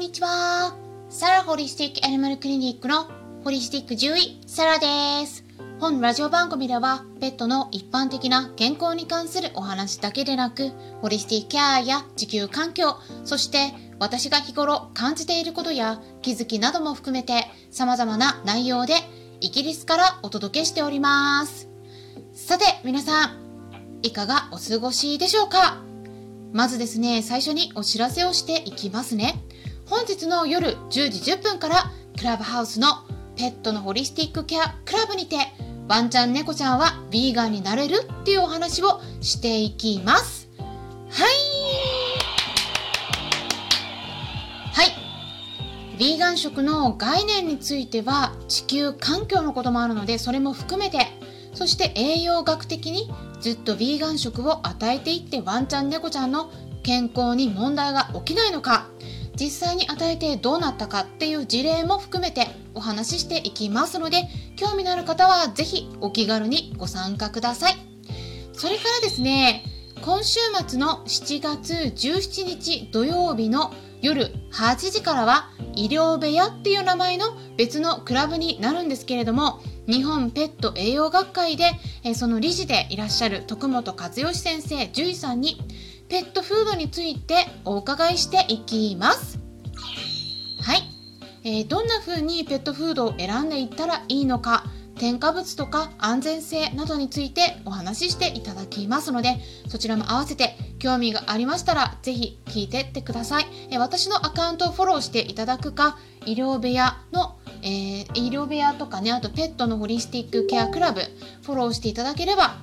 んにちは。サラホリスティックアニマルクリニックのホリスティック獣医、サラです。本ラジオ番組では、ペットの一般的な健康に関するお話だけでなく、ホリスティックケアや地球環境、そして私が日頃感じていることや気づきなども含めて様々な内容でイギリスからお届けしております。さて、皆さん、いかがお過ごしでしょうか？まずですね、最初にお知らせをしていきますね。本日の夜10時10分からクラブハウスのペットのホリスティックケアクラブにてワンちゃん猫ちゃんはヴィーガンになれるっていうお話をしていきます。はいはい。ヴィーガン食の概念については地球環境のこともあるのでそれも含めてそして栄養学的にずっとヴィーガン食を与えていってワンちゃん猫ちゃんの健康に問題が起きないのか実際に与えてどうなったかっていう事例も含めてお話ししていきますので興味のある方は是非お気軽にご参加ください。それからですね今週末の7月17日土曜日の夜8時からは医療部屋っていう名前の別のクラブになるんですけれども日本ペット栄養学会で、その理事でいらっしゃる徳本和義先生獣医さんにペットフードについてお伺いしていきます。はい、えー、どんな風にペットフードを選んでいったらいいのか添加物とか安全性などについてお話ししていただきますのでそちらも合わせて興味がありましたらぜひ聞いてってください。え私のアカウントをフォローしていただくか医療部屋のえー、医療部屋とかねあとペットのホリスティックケアクラブフォローしていただければ、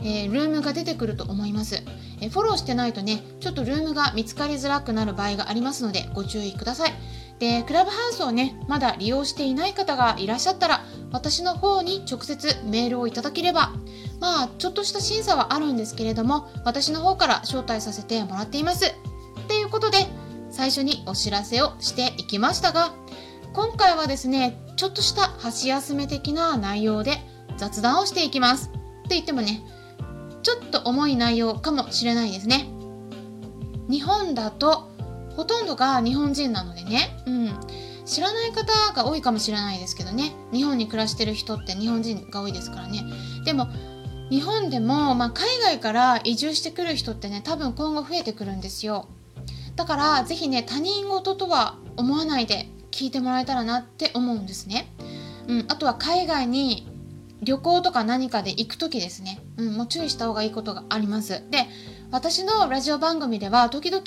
えー、ルームが出てくると思います、え、フォローしてないとねちょっとルームが見つかりづらくなる場合がありますのでご注意ください。でクラブハウスをねまだ利用していない方がいらっしゃったら私の方に直接メールをいただければまあちょっとした審査はあるんですけれども私の方から招待させてもらっています。ということで最初にお知らせをしていきましたが今回はですねちょっとした箸休め的な内容で雑談をしていきます。って言ってもねちょっと重い内容かもしれないですね。日本だとほとんどが日本人なのでね、うん、知らない方が多いかもしれないですけどね。日本に暮らしてる人って日本人が多いですからね。でも日本でも、まあ、海外から移住してくる人ってね多分今後増えてくるんですよ。だから是非ね他人事とは思わないで聞いてもらえたらなって思うんですね。うん、あとは海外に旅行とか何かで行く時ですね、うん、もう注意した方がいいことがあります。で、私のラジオ番組では時々、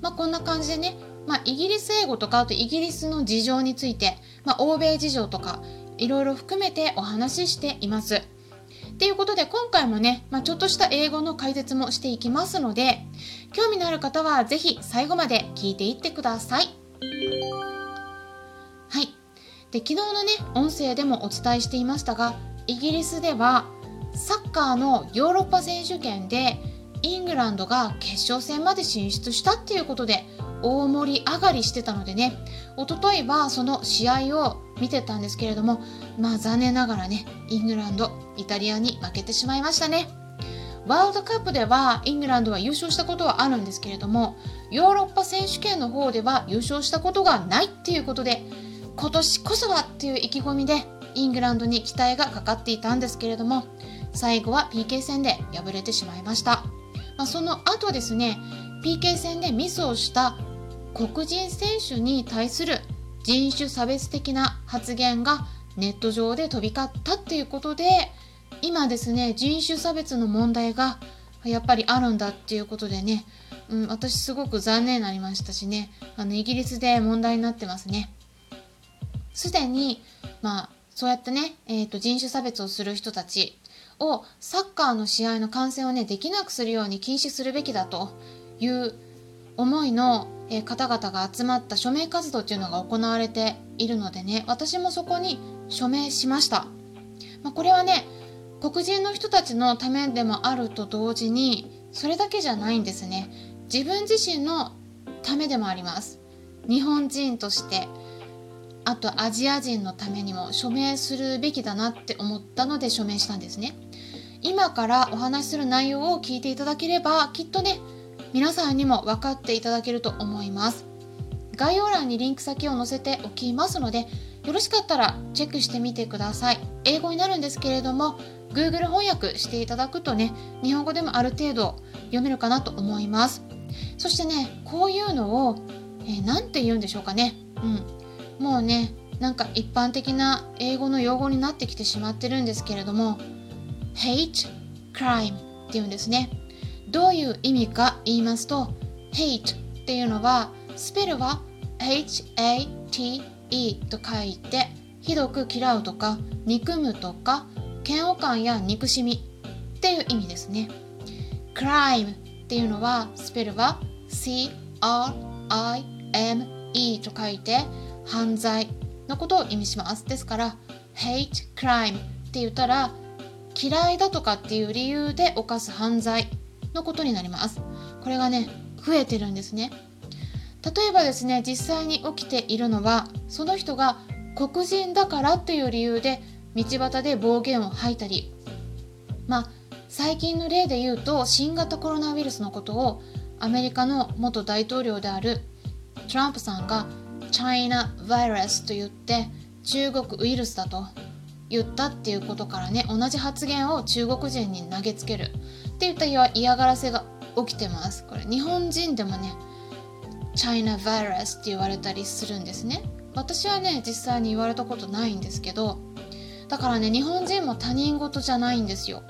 まあ、こんな感じでね、まあ、イギリス英語とかあとイギリスの事情について、まあ、欧米事情とかいろいろ含めてお話ししています。ということで今回もね、まあ、ちょっとした英語の解説もしていきますので興味のある方は是非最後まで聞いていってください。で昨日のね音声でもお伝えしていましたがイギリスではサッカーのヨーロッパ選手権でイングランドが決勝戦まで進出したっていうことで大盛り上がりしてたのでね。一昨日はその試合を見てたんですけれどもまあ残念ながらねイングランドイタリアに負けてしまいましたね。ワールドカップではイングランドは優勝したことはあるんですけれどもヨーロッパ選手権の方では優勝したことがないっていうことで今年こそはっていう意気込みでイングランドに期待がかかっていたんですけれども最後は PK 戦で敗れてしまいました、まあ、その後ですね PK 戦でミスをした黒人選手に対する人種差別的な発言がネット上で飛び交ったっていうことで今ですね人種差別の問題がやっぱりあるんだっていうことでね、うん、私すごく残念になりましたしねあのイギリスで問題になってますね。すでに、まあ、そうやってね、えーと、人種差別をする人たちをサッカーの試合の観戦をねできなくするように禁止するべきだという思いの、えー、方々が集まった署名活動っていうのが行われているのでね私もそこに署名しました、まあ、これはね黒人の人たちのためでもあると同時にそれだけじゃないんですね。自分自身のためでもあります。日本人としてあとアジア人のためにも署名するべきだなって思ったので署名したんですね。今からお話しする内容を聞いていただければきっとね皆さんにも分かっていただけると思います。概要欄にリンク先を載せておきますのでよろしかったらチェックしてみてください。英語になるんですけれども Google 翻訳していただくとね日本語でもある程度読めるかなと思います。そしてねこういうのを何、えー、て言うんでしょうかね。うん。もうねなんか一般的な英語の用語になってきてしまってるんですけれども hate crime っていうんですね。どういう意味か言いますと hate っていうのはスペルは H-A-T-E と書いてひどく嫌うとか憎むとか嫌悪感や憎しみっていう意味ですね。crime っていうのはスペルは C-R-I-M-E と書いて犯罪のことを意味します。ですから hate crime って言ったら嫌いだとかっていう理由で犯す犯罪のことになります。これがね増えてるんですね。例えばですね実際に起きているのはその人が黒人だからという理由で道端で暴言を吐いたり。まあ最近の例で言うと新型コロナウイルスのことをアメリカの元大統領であるトランプさんが China virus と言って中国ウイルスだと言ったっていうことからね同じ発言を中国人に投げつける。っていった嫌がらせが起きてます。これ日本人でもね China virus って言われたりするんですね。私はね実際に言われたことないんですけどだからね日本人も他人事じゃないんですよ。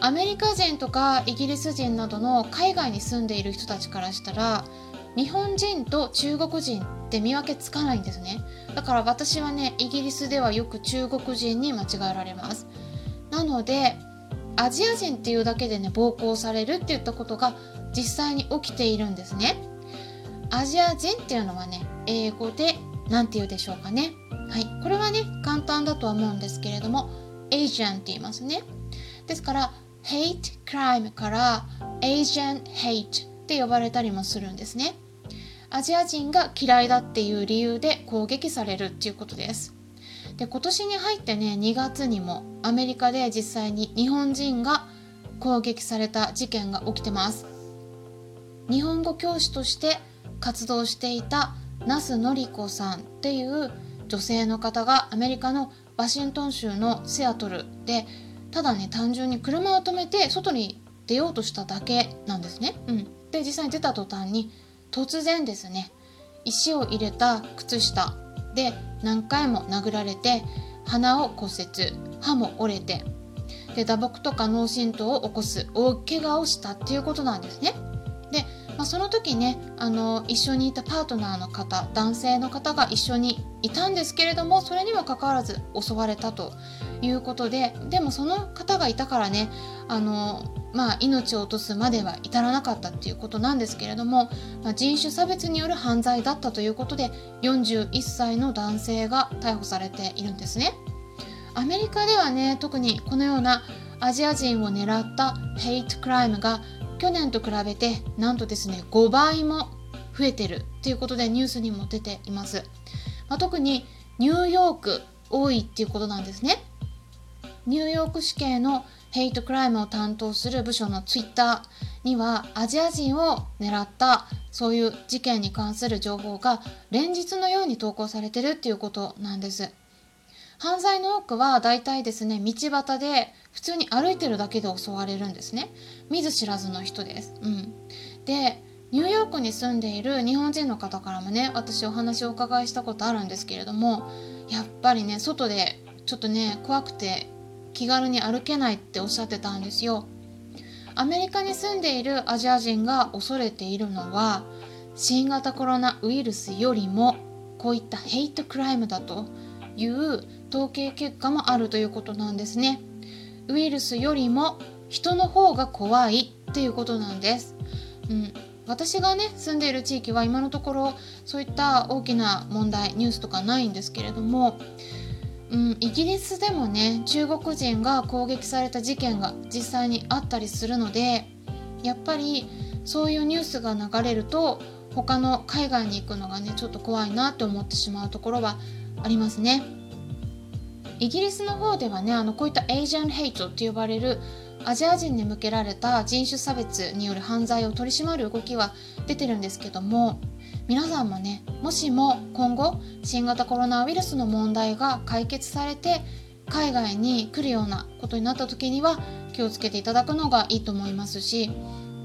アメリカ人とかイギリス人などの海外に住んでいる人たちからしたら日本人と中国人って見分けつかないんですね。だから私はねイギリスではよく中国人に間違えられます。なのでアジア人っていうだけでね暴行されるって言ったことが実際に起きているんですね。アジア人っていうのはね英語で何て言うでしょうかね。はい。これはね簡単だとは思うんですけれども Asian って言いますね。ですから hate crime から Asian hate って呼ばれたりもするんですね。アジア人が嫌いだっていう理由で攻撃されるっていうことです。で今年に入ってね2月にもアメリカで実際に日本人が攻撃された事件が起きてます。日本語教師として活動していた那須典子さんっていう女性の方がアメリカのワシントン州のセアトルでただね単純に車を止めて外に出ようとしただけなんですね。うん、で実際に出た途端に突然ですね石を入れた靴下で何回も殴られて鼻を骨折歯も折れてで打撲とか脳震盪を起こす大怪我をしたっていうことなんですね。で、まあ、その時ねあの一緒にいたパートナーの方男性の方が一緒にいたんですけれどもそれにもかかわらず襲われたということででもその方がいたからねあのまあ、命を落とすまでは至らなかったっていうことなんですけれども、まあ、人種差別による犯罪だったということで41歳の男性が逮捕されているんですね。アメリカではね特にこのようなアジア人を狙ったヘイトクライムが去年と比べてなんとですね5倍も増えてるっていうことでニュースにも出ています、まあ、特にニューヨーク多いっていうことなんですねニューヨーク市警のヘイトクライムを担当する部署のツイッターにはアジア人を狙ったそういう事件に関する情報が連日のように投稿されてるっていうことなんです。犯罪の多くは大体ですね道端で普通に歩いてるだけで襲われるんですね。見ず知らずの人です、うん、でニューヨークに住んでいる日本人の方からもね私お話をお伺いしたことあるんですけれどもやっぱりね外でちょっとね怖くて気軽に歩けないっておっしゃってたんですよ。アメリカに住んでいるアジア人が恐れているのは新型コロナウイルスよりもこういったヘイトクライムだという統計結果もあるということなんですね。ウイルスよりも人の方が怖いっていうことなんです、うん、私がね住んでいる地域は今のところそういった大きな問題ニュースとかないんですけれどもうん、イギリスでもね中国人が攻撃された事件が実際にあったりするのでやっぱりそういうニュースが流れると他の海外に行くのがねちょっと怖いなって思ってしまうところはありますね。イギリスの方ではねあのこういったエイジアンヘイトって呼ばれるアジア人に向けられた人種差別による犯罪を取り締まる動きは出てるんですけども皆さんもねもしも今後新型コロナウイルスの問題が解決されて海外に来るようなことになった時には気をつけていただくのがいいと思いますし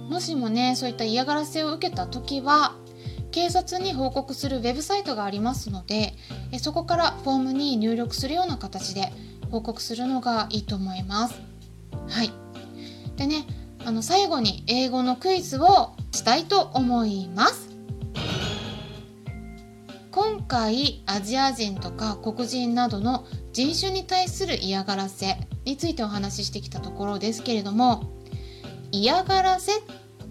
もしもねそういった嫌がらせを受けた時は警察に報告するウェブサイトがありますのでそこからフォームに入力するような形で報告するのがいいと思います。はいでねあの最後に英語のクイズをしたいと思います。回アジア人とか黒人などの人種に対する嫌がらせについてお話ししてきたところですけれども嫌がらせっ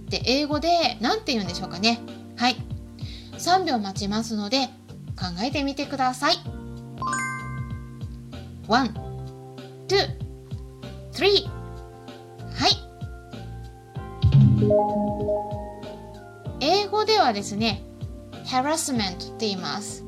て英語で何て言うんでしょうかね。はい。3秒待ちますので考えてみてください。1 2 3はい。英語ではですね harassment って言います。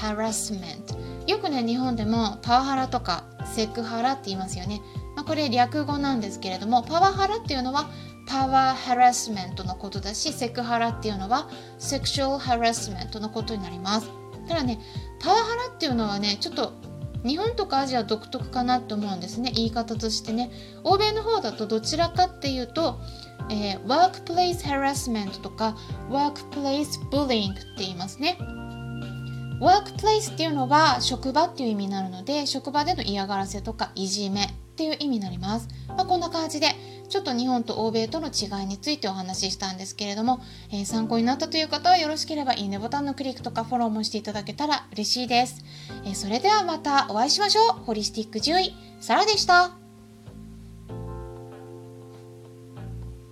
Harassment よくね日本でもパワハラとかセクハラって言いますよね、まあ、これ略語なんですけれどもパワハラっていうのはパワーハラスメントのことだしセクハラっていうのはセクシュアルハラスメントのことになります。ただねパワハラっていうのはねちょっと日本とかアジア独特かなと思うんですね。言い方としてね。欧米の方だとどちらかっていうと、えー、ワークプレイスハラスメントとかワークプレイスブリングって言いますね。ワークプレイスっていうのは職場っていう意味になるので職場での嫌がらせとかいじめっていう意味になります、まあ、こんな感じでちょっと日本と欧米との違いについてお話ししたんですけれども、えー、参考になったという方はよろしければいいねボタンのクリックとかフォローもしていただけたら嬉しいです、えー、それではまたお会いしましょう。ホリスティック獣医サラでした。